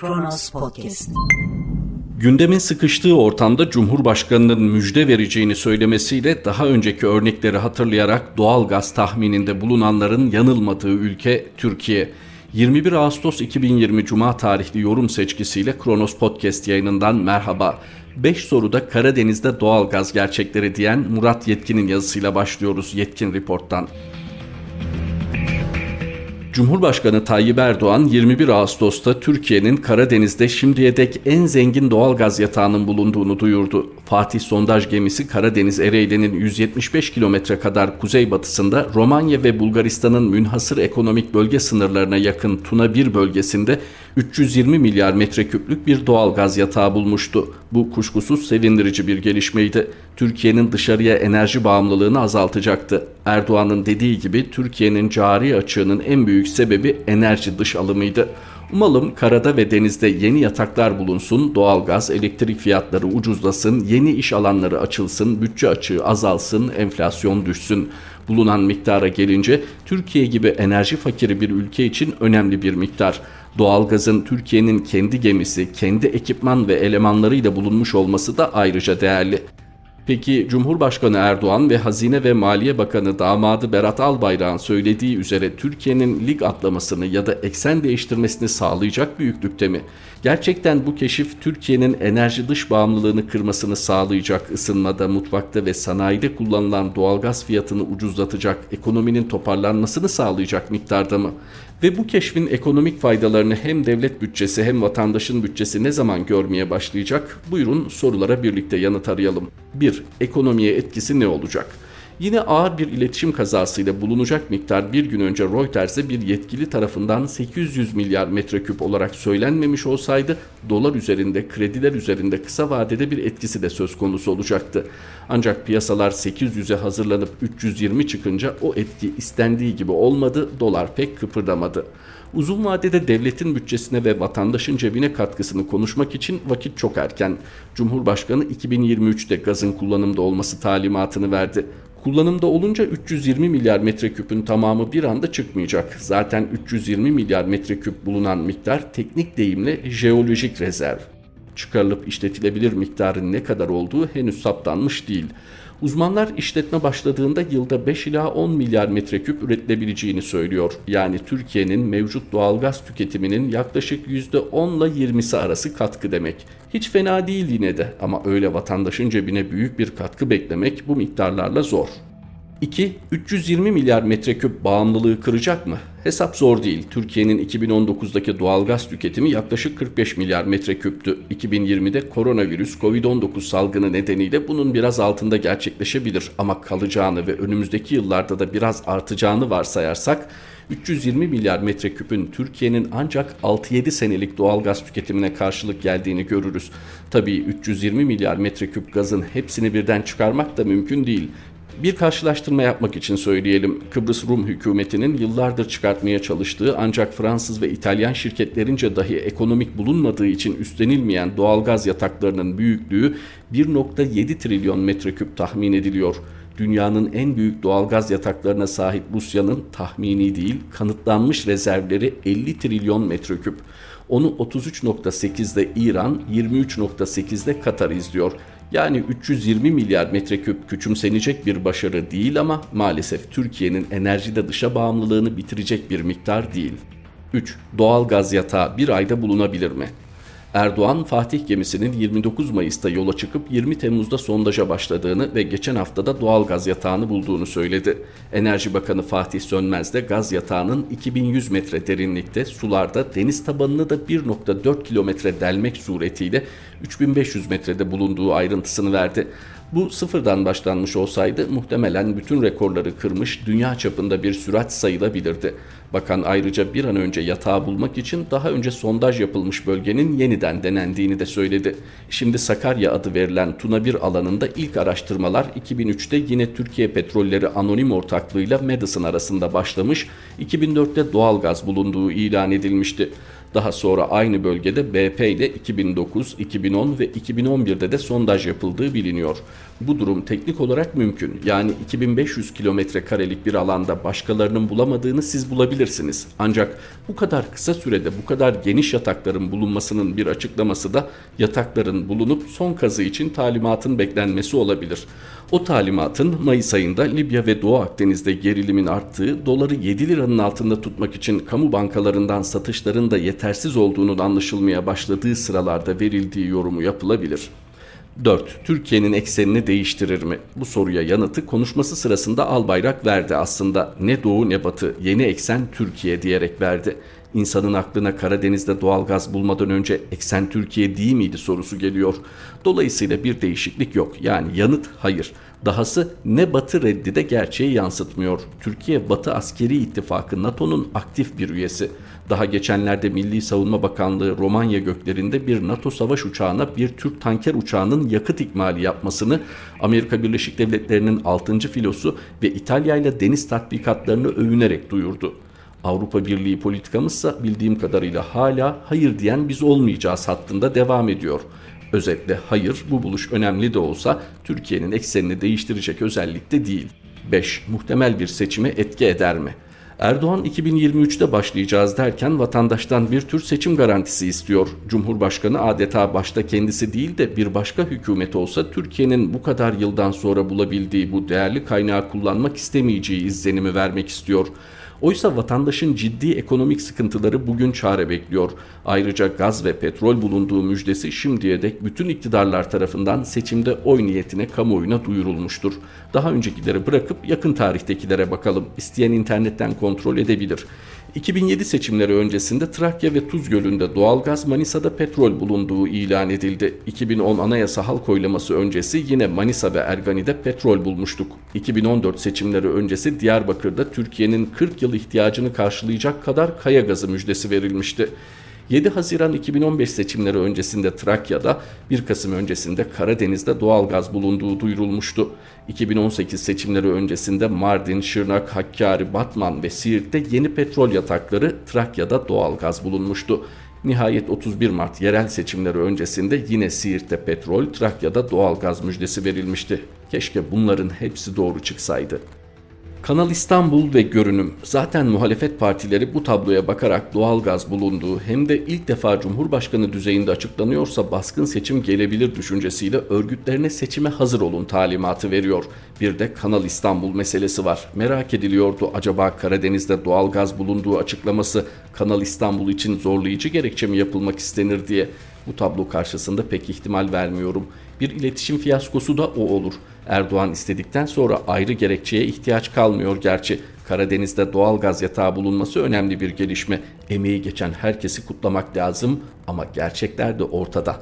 Kronos Podcast. Gündemin sıkıştığı ortamda Cumhurbaşkanı'nın müjde vereceğini söylemesiyle daha önceki örnekleri hatırlayarak doğal gaz tahmininde bulunanların yanılmadığı ülke Türkiye. 21 Ağustos 2020 Cuma tarihli yorum seçkisiyle Kronos Podcast yayınından merhaba. 5 soruda Karadeniz'de doğal gaz gerçekleri diyen Murat Yetkin'in yazısıyla başlıyoruz Yetkin Report'tan. Cumhurbaşkanı Tayyip Erdoğan 21 Ağustos'ta Türkiye'nin Karadeniz'de şimdiye dek en zengin doğal gaz yatağının bulunduğunu duyurdu. Fatih sondaj gemisi Karadeniz Ereğli'nin 175 kilometre kadar kuzeybatısında Romanya ve Bulgaristan'ın münhasır ekonomik bölge sınırlarına yakın Tuna 1 bölgesinde 320 milyar metreküplük bir doğal gaz yatağı bulmuştu. Bu kuşkusuz sevindirici bir gelişmeydi. Türkiye'nin dışarıya enerji bağımlılığını azaltacaktı. Erdoğan'ın dediği gibi Türkiye'nin cari açığının en büyük sebebi enerji dış alımıydı. Umalım karada ve denizde yeni yataklar bulunsun, doğalgaz, elektrik fiyatları ucuzlasın, yeni iş alanları açılsın, bütçe açığı azalsın, enflasyon düşsün. Bulunan miktara gelince Türkiye gibi enerji fakiri bir ülke için önemli bir miktar. Doğalgazın Türkiye'nin kendi gemisi, kendi ekipman ve elemanlarıyla bulunmuş olması da ayrıca değerli. Peki Cumhurbaşkanı Erdoğan ve Hazine ve Maliye Bakanı damadı Berat Albayrak'ın söylediği üzere Türkiye'nin lig atlamasını ya da eksen değiştirmesini sağlayacak büyüklükte mi? Gerçekten bu keşif Türkiye'nin enerji dış bağımlılığını kırmasını sağlayacak, ısınmada, mutfakta ve sanayide kullanılan doğalgaz fiyatını ucuzlatacak, ekonominin toparlanmasını sağlayacak miktarda mı? Ve bu keşfin ekonomik faydalarını hem devlet bütçesi hem vatandaşın bütçesi ne zaman görmeye başlayacak? Buyurun sorulara birlikte yanıt arayalım. 1. Ekonomiye etkisi ne olacak? Yine ağır bir iletişim kazasıyla bulunacak miktar bir gün önce Reuters'e bir yetkili tarafından 800 milyar metreküp olarak söylenmemiş olsaydı dolar üzerinde, krediler üzerinde kısa vadede bir etkisi de söz konusu olacaktı. Ancak piyasalar 800'e hazırlanıp 320 çıkınca o etki istendiği gibi olmadı, dolar pek kıpırdamadı. Uzun vadede devletin bütçesine ve vatandaşın cebine katkısını konuşmak için vakit çok erken. Cumhurbaşkanı 2023'te gazın kullanımda olması talimatını verdi. Kullanımda olunca 320 milyar metreküpün tamamı bir anda çıkmayacak. Zaten 320 milyar metreküp bulunan miktar teknik deyimle jeolojik rezerv. Çıkarılıp işletilebilir miktarın ne kadar olduğu henüz saptanmış değil. Uzmanlar işletme başladığında yılda 5 ila 10 milyar metreküp üretilebileceğini söylüyor. Yani Türkiye'nin mevcut doğalgaz tüketiminin yaklaşık %10 ile 20'si arası katkı demek. Hiç fena değil yine de ama öyle vatandaşın cebine büyük bir katkı beklemek bu miktarlarla zor. 2. 320 milyar metreküp bağımlılığı kıracak mı? Hesap zor değil. Türkiye'nin 2019'daki doğalgaz tüketimi yaklaşık 45 milyar metreküptü. 2020'de koronavirüs Covid-19 salgını nedeniyle bunun biraz altında gerçekleşebilir ama kalacağını ve önümüzdeki yıllarda da biraz artacağını varsayarsak 320 milyar metreküpün Türkiye'nin ancak 6-7 senelik doğalgaz tüketimine karşılık geldiğini görürüz. Tabii 320 milyar metreküp gazın hepsini birden çıkarmak da mümkün değil. Bir karşılaştırma yapmak için söyleyelim. Kıbrıs Rum hükümetinin yıllardır çıkartmaya çalıştığı ancak Fransız ve İtalyan şirketlerince dahi ekonomik bulunmadığı için üstlenilmeyen doğalgaz yataklarının büyüklüğü 1.7 trilyon metreküp tahmin ediliyor. Dünyanın en büyük doğalgaz yataklarına sahip Rusya'nın tahmini değil kanıtlanmış rezervleri 50 trilyon metreküp. Onu 33.8'de İran, 23.8'de Katar izliyor. Yani 320 milyar metreküp küçümsenecek bir başarı değil ama maalesef Türkiye'nin enerjide dışa bağımlılığını bitirecek bir miktar değil. 3. Doğal gaz yatağı bir ayda bulunabilir mi? Erdoğan Fatih gemisinin 29 Mayıs'ta yola çıkıp 20 Temmuz'da sondaja başladığını ve geçen haftada doğal gaz yatağını bulduğunu söyledi. Enerji Bakanı Fatih Sönmez de gaz yatağının 2100 metre derinlikte sularda deniz tabanını da 1.4 kilometre delmek suretiyle 3500 metrede bulunduğu ayrıntısını verdi. Bu sıfırdan başlanmış olsaydı muhtemelen bütün rekorları kırmış dünya çapında bir sürat sayılabilirdi. Bakan ayrıca bir an önce yatağı bulmak için daha önce sondaj yapılmış bölgenin yeniden denendiğini de söyledi. Şimdi Sakarya adı verilen Tuna 1 alanında ilk araştırmalar 2003'te yine Türkiye Petrolleri Anonim Ortaklığı'yla Madison arasında başlamış, 2004'te doğal gaz bulunduğu ilan edilmişti. Daha sonra aynı bölgede BP ile 2009, 2010 ve 2011'de de sondaj yapıldığı biliniyor. Bu durum teknik olarak mümkün. Yani 2500 kilometre karelik bir alanda başkalarının bulamadığını siz bulabilirsiniz. Ancak bu kadar kısa sürede bu kadar geniş yatakların bulunmasının bir açıklaması da yatakların bulunup son kazı için talimatın beklenmesi olabilir. O talimatın Mayıs ayında Libya ve Doğu Akdeniz'de gerilimin arttığı, doları 7 liranın altında tutmak için kamu bankalarından satışların da yetersiz olduğunun anlaşılmaya başladığı sıralarda verildiği yorumu yapılabilir. 4. Türkiye'nin eksenini değiştirir mi? Bu soruya yanıtı konuşması sırasında Albayrak verdi aslında. Ne doğu ne batı, yeni eksen Türkiye diyerek verdi. İnsanın aklına Karadeniz'de doğal gaz bulmadan önce eksen Türkiye değil miydi sorusu geliyor. Dolayısıyla bir değişiklik yok. Yani yanıt hayır. Dahası ne Batı reddi de gerçeği yansıtmıyor. Türkiye Batı Askeri İttifakı NATO'nun aktif bir üyesi. Daha geçenlerde Milli Savunma Bakanlığı Romanya göklerinde bir NATO savaş uçağına bir Türk tanker uçağının yakıt ikmali yapmasını Amerika Birleşik Devletleri'nin 6. filosu ve İtalya ile deniz tatbikatlarını övünerek duyurdu. Avrupa Birliği politikamızsa bildiğim kadarıyla hala hayır diyen biz olmayacağız hattında devam ediyor. Özetle hayır bu buluş önemli de olsa Türkiye'nin eksenini değiştirecek özellikte değil. 5. Muhtemel bir seçime etki eder mi? Erdoğan 2023'te başlayacağız derken vatandaştan bir tür seçim garantisi istiyor. Cumhurbaşkanı adeta başta kendisi değil de bir başka hükümet olsa Türkiye'nin bu kadar yıldan sonra bulabildiği bu değerli kaynağı kullanmak istemeyeceği izlenimi vermek istiyor. Oysa vatandaşın ciddi ekonomik sıkıntıları bugün çare bekliyor. Ayrıca gaz ve petrol bulunduğu müjdesi şimdiye dek bütün iktidarlar tarafından seçimde oy niyetine kamuoyuna duyurulmuştur. Daha öncekileri bırakıp yakın tarihtekilere bakalım. İsteyen internetten kontrol edebilir. 2007 seçimleri öncesinde Trakya ve Tuz Gölü'nde doğalgaz, Manisa'da petrol bulunduğu ilan edildi. 2010 anayasa halk oylaması öncesi yine Manisa ve Ergani'de petrol bulmuştuk. 2014 seçimleri öncesi Diyarbakır'da Türkiye'nin 40 yıl ihtiyacını karşılayacak kadar kaya gazı müjdesi verilmişti. 7 Haziran 2015 seçimleri öncesinde Trakya'da, 1 Kasım öncesinde Karadeniz'de doğal gaz bulunduğu duyurulmuştu. 2018 seçimleri öncesinde Mardin, Şırnak, Hakkari, Batman ve Siirt'te yeni petrol yatakları Trakya'da doğal gaz bulunmuştu. Nihayet 31 Mart yerel seçimleri öncesinde yine Siirt'te petrol, Trakya'da doğal gaz müjdesi verilmişti. Keşke bunların hepsi doğru çıksaydı. Kanal İstanbul ve Görünüm zaten muhalefet partileri bu tabloya bakarak doğalgaz bulunduğu hem de ilk defa Cumhurbaşkanı düzeyinde açıklanıyorsa baskın seçim gelebilir düşüncesiyle örgütlerine seçime hazır olun talimatı veriyor. Bir de Kanal İstanbul meselesi var. Merak ediliyordu acaba Karadeniz'de doğalgaz bulunduğu açıklaması Kanal İstanbul için zorlayıcı gerekçe mi yapılmak istenir diye. Bu tablo karşısında pek ihtimal vermiyorum. Bir iletişim fiyaskosu da o olur. Erdoğan istedikten sonra ayrı gerekçeye ihtiyaç kalmıyor gerçi. Karadeniz'de doğal gaz yatağı bulunması önemli bir gelişme. Emeği geçen herkesi kutlamak lazım ama gerçekler de ortada.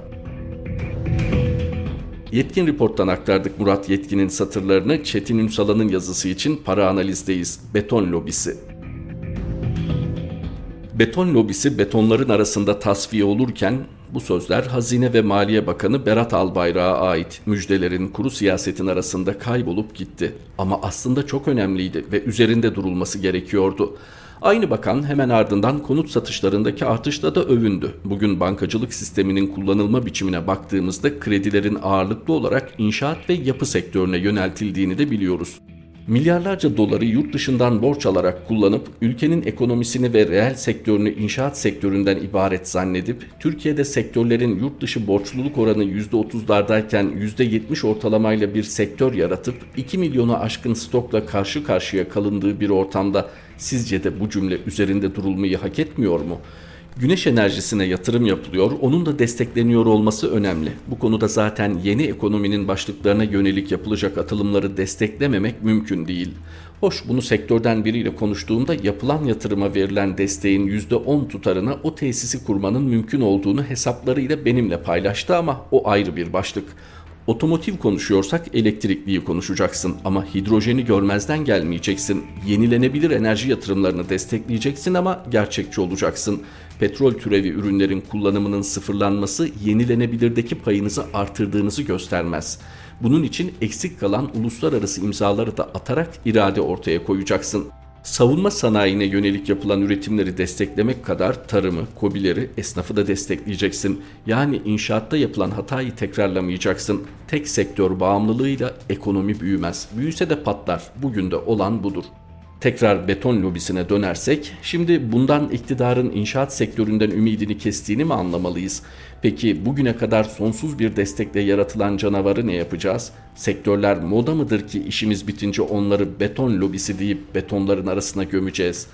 Yetkin Report'tan aktardık Murat Yetkin'in satırlarını Çetin Ünsal'ın yazısı için para analizdeyiz. Beton lobisi. Beton lobisi betonların arasında tasfiye olurken bu sözler Hazine ve Maliye Bakanı Berat Albayrak'a ait müjdelerin kuru siyasetin arasında kaybolup gitti. Ama aslında çok önemliydi ve üzerinde durulması gerekiyordu. Aynı bakan hemen ardından konut satışlarındaki artışla da övündü. Bugün bankacılık sisteminin kullanılma biçimine baktığımızda kredilerin ağırlıklı olarak inşaat ve yapı sektörüne yöneltildiğini de biliyoruz milyarlarca doları yurt dışından borç alarak kullanıp ülkenin ekonomisini ve reel sektörünü inşaat sektöründen ibaret zannedip Türkiye'de sektörlerin yurt dışı borçluluk oranı %30'lardayken %70 ortalamayla bir sektör yaratıp 2 milyona aşkın stokla karşı karşıya kalındığı bir ortamda sizce de bu cümle üzerinde durulmayı hak etmiyor mu? Güneş enerjisine yatırım yapılıyor, onun da destekleniyor olması önemli. Bu konuda zaten yeni ekonominin başlıklarına yönelik yapılacak atılımları desteklememek mümkün değil. Hoş bunu sektörden biriyle konuştuğumda yapılan yatırıma verilen desteğin %10 tutarına o tesisi kurmanın mümkün olduğunu hesaplarıyla benimle paylaştı ama o ayrı bir başlık. Otomotiv konuşuyorsak elektrikliyi konuşacaksın ama hidrojeni görmezden gelmeyeceksin. Yenilenebilir enerji yatırımlarını destekleyeceksin ama gerçekçi olacaksın. Petrol türevi ürünlerin kullanımının sıfırlanması yenilenebilirdeki payınızı artırdığınızı göstermez. Bunun için eksik kalan uluslararası imzaları da atarak irade ortaya koyacaksın. Savunma sanayine yönelik yapılan üretimleri desteklemek kadar tarımı, kobileri, esnafı da destekleyeceksin. Yani inşaatta yapılan hatayı tekrarlamayacaksın. Tek sektör bağımlılığıyla ekonomi büyümez. Büyüse de patlar. Bugün de olan budur. Tekrar beton lobisine dönersek, şimdi bundan iktidarın inşaat sektöründen ümidini kestiğini mi anlamalıyız? Peki bugüne kadar sonsuz bir destekle yaratılan canavarı ne yapacağız? Sektörler moda mıdır ki işimiz bitince onları beton lobisi deyip betonların arasına gömeceğiz?''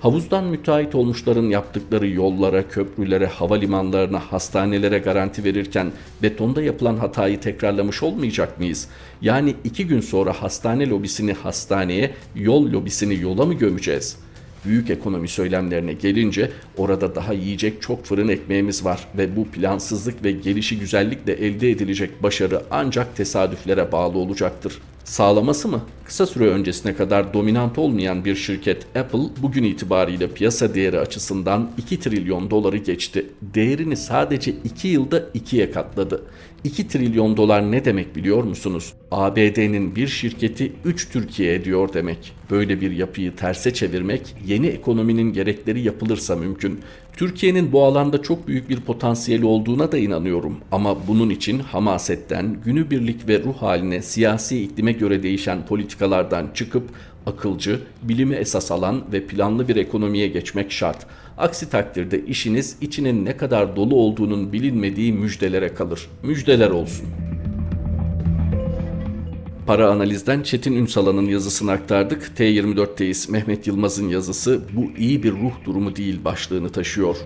Havuzdan müteahhit olmuşların yaptıkları yollara, köprülere, havalimanlarına, hastanelere garanti verirken betonda yapılan hatayı tekrarlamış olmayacak mıyız? Yani iki gün sonra hastane lobisini hastaneye, yol lobisini yola mı gömeceğiz?'' Büyük ekonomi söylemlerine gelince orada daha yiyecek çok fırın ekmeğimiz var ve bu plansızlık ve gelişi güzellikle elde edilecek başarı ancak tesadüflere bağlı olacaktır. Sağlaması mı? Kısa süre öncesine kadar dominant olmayan bir şirket Apple bugün itibariyle piyasa değeri açısından 2 trilyon doları geçti. Değerini sadece 2 yılda 2'ye katladı. 2 trilyon dolar ne demek biliyor musunuz? ABD'nin bir şirketi 3 Türkiye ediyor demek. Böyle bir yapıyı terse çevirmek yeni ekonominin gerekleri yapılırsa mümkün. Türkiye'nin bu alanda çok büyük bir potansiyeli olduğuna da inanıyorum ama bunun için hamasetten, günübirlik ve ruh haline siyasi iklime göre değişen politikalardan çıkıp akılcı, bilimi esas alan ve planlı bir ekonomiye geçmek şart. Aksi takdirde işiniz içinin ne kadar dolu olduğunun bilinmediği müjdelere kalır. Müjdeler olsun. Para analizden Çetin Ünsal'ın yazısını aktardık. T24'teyiz. Mehmet Yılmaz'ın yazısı bu iyi bir ruh durumu değil başlığını taşıyor.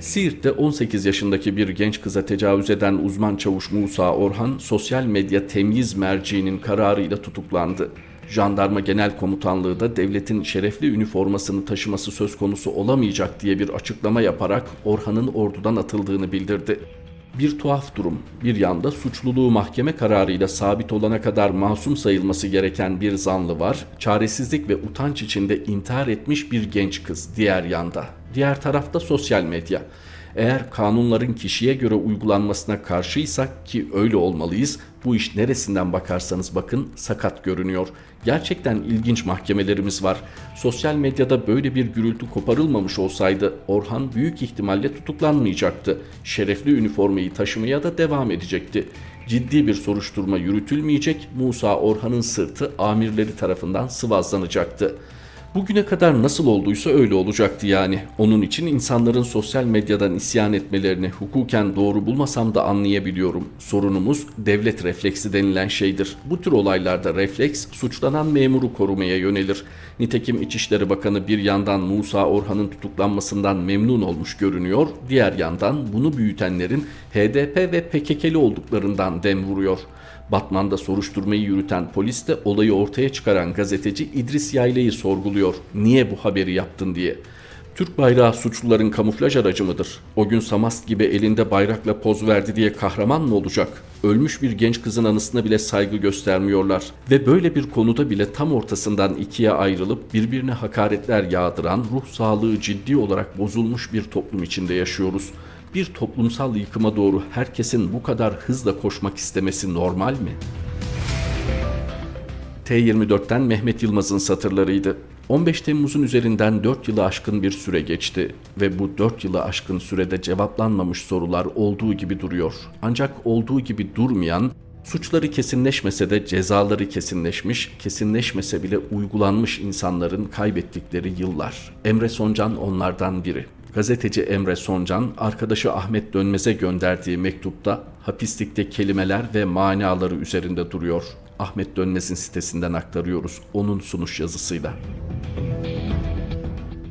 Siirt'te 18 yaşındaki bir genç kıza tecavüz eden uzman çavuş Musa Orhan, sosyal medya temyiz merciğinin kararıyla tutuklandı. Jandarma Genel Komutanlığı da devletin şerefli üniformasını taşıması söz konusu olamayacak diye bir açıklama yaparak Orhan'ın ordudan atıldığını bildirdi. Bir tuhaf durum. Bir yanda suçluluğu mahkeme kararıyla sabit olana kadar masum sayılması gereken bir zanlı var. Çaresizlik ve utanç içinde intihar etmiş bir genç kız diğer yanda. Diğer tarafta sosyal medya. Eğer kanunların kişiye göre uygulanmasına karşıysak ki öyle olmalıyız, bu iş neresinden bakarsanız bakın sakat görünüyor. Gerçekten ilginç mahkemelerimiz var. Sosyal medyada böyle bir gürültü koparılmamış olsaydı Orhan büyük ihtimalle tutuklanmayacaktı. Şerefli üniformayı taşımaya da devam edecekti. Ciddi bir soruşturma yürütülmeyecek, Musa Orhan'ın sırtı amirleri tarafından sıvazlanacaktı. Bugüne kadar nasıl olduysa öyle olacaktı yani. Onun için insanların sosyal medyadan isyan etmelerini hukuken doğru bulmasam da anlayabiliyorum. Sorunumuz devlet refleksi denilen şeydir. Bu tür olaylarda refleks suçlanan memuru korumaya yönelir. Nitekim İçişleri Bakanı bir yandan Musa Orhan'ın tutuklanmasından memnun olmuş görünüyor, diğer yandan bunu büyütenlerin HDP ve PKK'li olduklarından dem vuruyor. Batman'da soruşturmayı yürüten polis de olayı ortaya çıkaran gazeteci İdris Yaylay'ı sorguluyor. Niye bu haberi yaptın diye. Türk bayrağı suçluların kamuflaj aracı mıdır? O gün Samast gibi elinde bayrakla poz verdi diye kahraman mı olacak? Ölmüş bir genç kızın anısına bile saygı göstermiyorlar. Ve böyle bir konuda bile tam ortasından ikiye ayrılıp birbirine hakaretler yağdıran ruh sağlığı ciddi olarak bozulmuş bir toplum içinde yaşıyoruz bir toplumsal yıkıma doğru herkesin bu kadar hızla koşmak istemesi normal mi? T24'ten Mehmet Yılmaz'ın satırlarıydı. 15 Temmuz'un üzerinden 4 yılı aşkın bir süre geçti ve bu 4 yılı aşkın sürede cevaplanmamış sorular olduğu gibi duruyor. Ancak olduğu gibi durmayan, suçları kesinleşmese de cezaları kesinleşmiş, kesinleşmese bile uygulanmış insanların kaybettikleri yıllar. Emre Soncan onlardan biri. Gazeteci Emre Soncan, arkadaşı Ahmet Dönmez'e gönderdiği mektupta hapislikte kelimeler ve manaları üzerinde duruyor. Ahmet Dönmez'in sitesinden aktarıyoruz onun sunuş yazısıyla.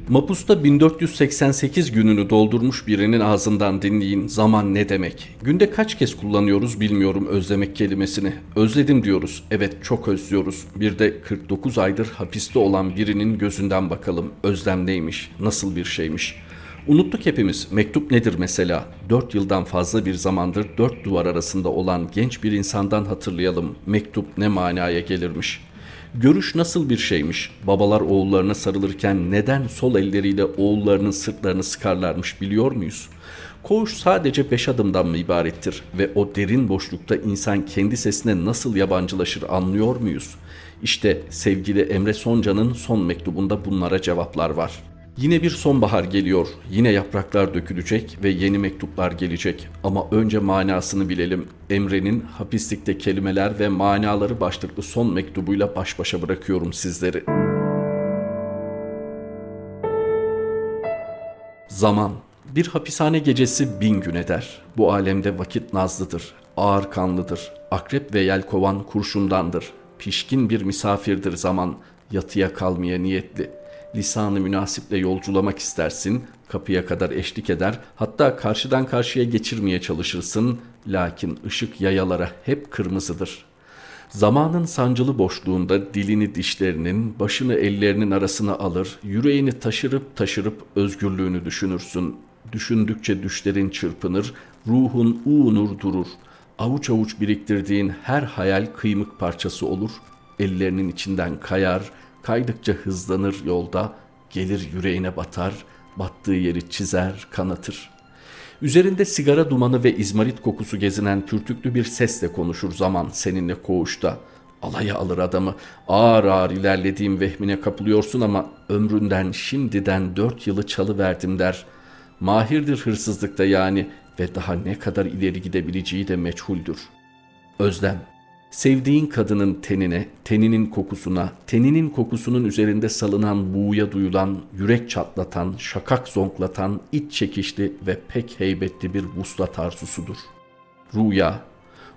Mapus'ta 1488 gününü doldurmuş birinin ağzından dinleyin zaman ne demek? Günde kaç kez kullanıyoruz bilmiyorum özlemek kelimesini. Özledim diyoruz. Evet çok özlüyoruz. Bir de 49 aydır hapiste olan birinin gözünden bakalım. Özlem neymiş? Nasıl bir şeymiş? Unuttuk hepimiz. Mektup nedir mesela? Dört yıldan fazla bir zamandır dört duvar arasında olan genç bir insandan hatırlayalım. Mektup ne manaya gelirmiş? Görüş nasıl bir şeymiş? Babalar oğullarına sarılırken neden sol elleriyle oğullarının sırtlarını sıkarlarmış biliyor muyuz? Koğuş sadece beş adımdan mı ibarettir ve o derin boşlukta insan kendi sesine nasıl yabancılaşır anlıyor muyuz? İşte sevgili Emre Sonca'nın son mektubunda bunlara cevaplar var. Yine bir sonbahar geliyor, yine yapraklar dökülecek ve yeni mektuplar gelecek. Ama önce manasını bilelim. Emre'nin hapislikte kelimeler ve manaları başlıklı son mektubuyla baş başa bırakıyorum sizleri. Zaman bir hapishane gecesi bin gün eder. Bu alemde vakit nazlıdır, ağır kanlıdır. Akrep ve yelkovan kurşundandır. Pişkin bir misafirdir zaman, yatıya kalmaya niyetli. Lisanı münasiple yolculamak istersin, kapıya kadar eşlik eder, hatta karşıdan karşıya geçirmeye çalışırsın, lakin ışık yayalara hep kırmızıdır. Zamanın sancılı boşluğunda dilini dişlerinin, başını ellerinin arasına alır, yüreğini taşırıp taşırıp özgürlüğünü düşünürsün. Düşündükçe düşlerin çırpınır, ruhun uğunur durur. Avuç avuç biriktirdiğin her hayal kıymık parçası olur. Ellerinin içinden kayar, kaydıkça hızlanır yolda, gelir yüreğine batar, battığı yeri çizer, kanatır. Üzerinde sigara dumanı ve izmarit kokusu gezinen pürtüklü bir sesle konuşur zaman seninle koğuşta. Alaya alır adamı. Ağır ağır ilerlediğim vehmine kapılıyorsun ama ömründen şimdiden dört yılı çalı verdim der. Mahirdir hırsızlıkta yani ve daha ne kadar ileri gidebileceği de meçhuldür. Özlem Sevdiğin kadının tenine, teninin kokusuna, teninin kokusunun üzerinde salınan buğuya duyulan, yürek çatlatan, şakak zonklatan, iç çekişli ve pek heybetli bir vuslat arzusudur. Rüya,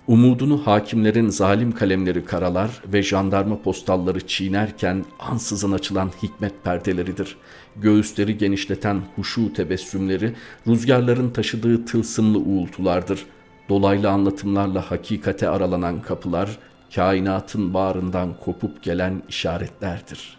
umudunu hakimlerin zalim kalemleri karalar ve jandarma postalları çiğnerken ansızın açılan hikmet perdeleridir. Göğüsleri genişleten huşu tebessümleri, rüzgarların taşıdığı tılsımlı uğultulardır.'' Dolaylı anlatımlarla hakikate aralanan kapılar, kainatın bağrından kopup gelen işaretlerdir.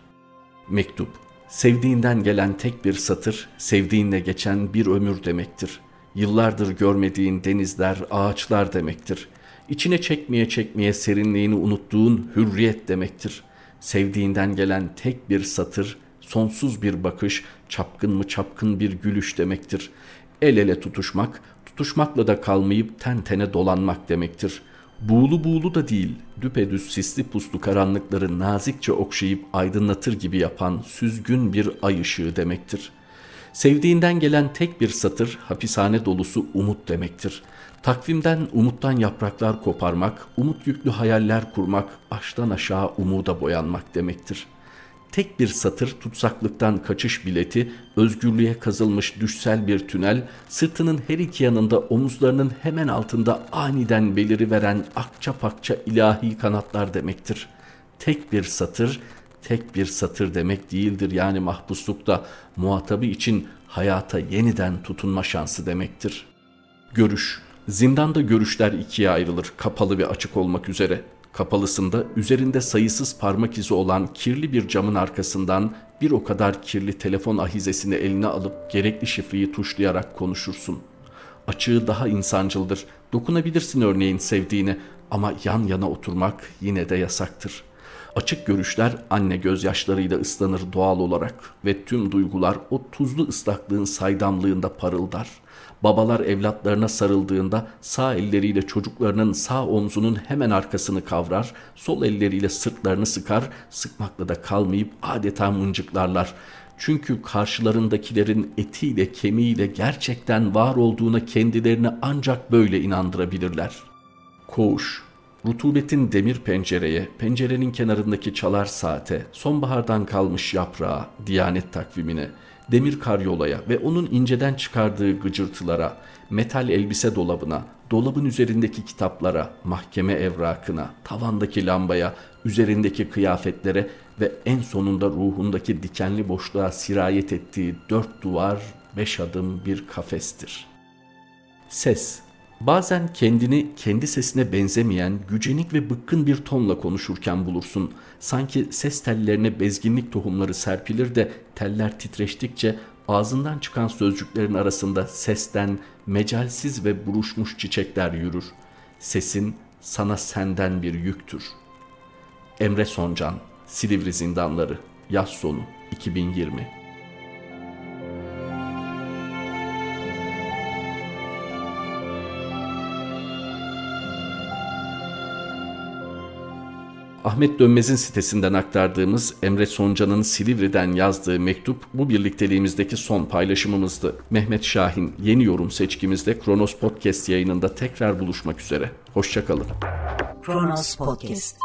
Mektup, sevdiğinden gelen tek bir satır, sevdiğinle geçen bir ömür demektir. Yıllardır görmediğin denizler, ağaçlar demektir. İçine çekmeye çekmeye serinliğini unuttuğun hürriyet demektir. Sevdiğinden gelen tek bir satır, sonsuz bir bakış, çapkın mı çapkın bir gülüş demektir. El ele tutuşmak, tutuşmakla da kalmayıp ten tene dolanmak demektir. Buğulu buğulu da değil, düpedüz sisli puslu karanlıkları nazikçe okşayıp aydınlatır gibi yapan süzgün bir ay ışığı demektir. Sevdiğinden gelen tek bir satır hapishane dolusu umut demektir. Takvimden umuttan yapraklar koparmak, umut yüklü hayaller kurmak, baştan aşağı umuda boyanmak demektir.'' Tek bir satır tutsaklıktan kaçış bileti, özgürlüğe kazılmış düşsel bir tünel, sırtının her iki yanında omuzlarının hemen altında aniden beliri veren akça pakça ilahi kanatlar demektir. Tek bir satır, tek bir satır demek değildir yani mahpuslukta muhatabı için hayata yeniden tutunma şansı demektir. Görüş, zindanda görüşler ikiye ayrılır kapalı ve açık olmak üzere. Kapalısında üzerinde sayısız parmak izi olan kirli bir camın arkasından bir o kadar kirli telefon ahizesini eline alıp gerekli şifreyi tuşlayarak konuşursun. Açığı daha insancıldır. Dokunabilirsin örneğin sevdiğine ama yan yana oturmak yine de yasaktır. Açık görüşler anne gözyaşlarıyla ıslanır doğal olarak ve tüm duygular o tuzlu ıslaklığın saydamlığında parıldar. Babalar evlatlarına sarıldığında sağ elleriyle çocuklarının sağ omzunun hemen arkasını kavrar, sol elleriyle sırtlarını sıkar, sıkmakla da kalmayıp adeta mıncıklarlar. Çünkü karşılarındakilerin etiyle kemiğiyle gerçekten var olduğuna kendilerini ancak böyle inandırabilirler. Koğuş Rutubetin demir pencereye, pencerenin kenarındaki çalar saate, sonbahardan kalmış yaprağa, diyanet takvimine, demir karyolaya ve onun inceden çıkardığı gıcırtılara, metal elbise dolabına, dolabın üzerindeki kitaplara, mahkeme evrakına, tavandaki lambaya, üzerindeki kıyafetlere ve en sonunda ruhundaki dikenli boşluğa sirayet ettiği dört duvar, beş adım bir kafestir. Ses Bazen kendini kendi sesine benzemeyen, gücenik ve bıkkın bir tonla konuşurken bulursun. Sanki ses tellerine bezginlik tohumları serpilir de teller titreştikçe ağzından çıkan sözcüklerin arasında sesten mecalsiz ve buruşmuş çiçekler yürür. Sesin sana senden bir yüktür. Emre Soncan, Silivri Zindanları, Yaz Sonu 2020 Ahmet Dönmez'in sitesinden aktardığımız Emre Soncan'ın Silivri'den yazdığı mektup bu birlikteliğimizdeki son paylaşımımızdı. Mehmet Şahin yeni yorum seçkimizde Kronos Podcast yayınında tekrar buluşmak üzere. Hoşçakalın. Kronos Podcast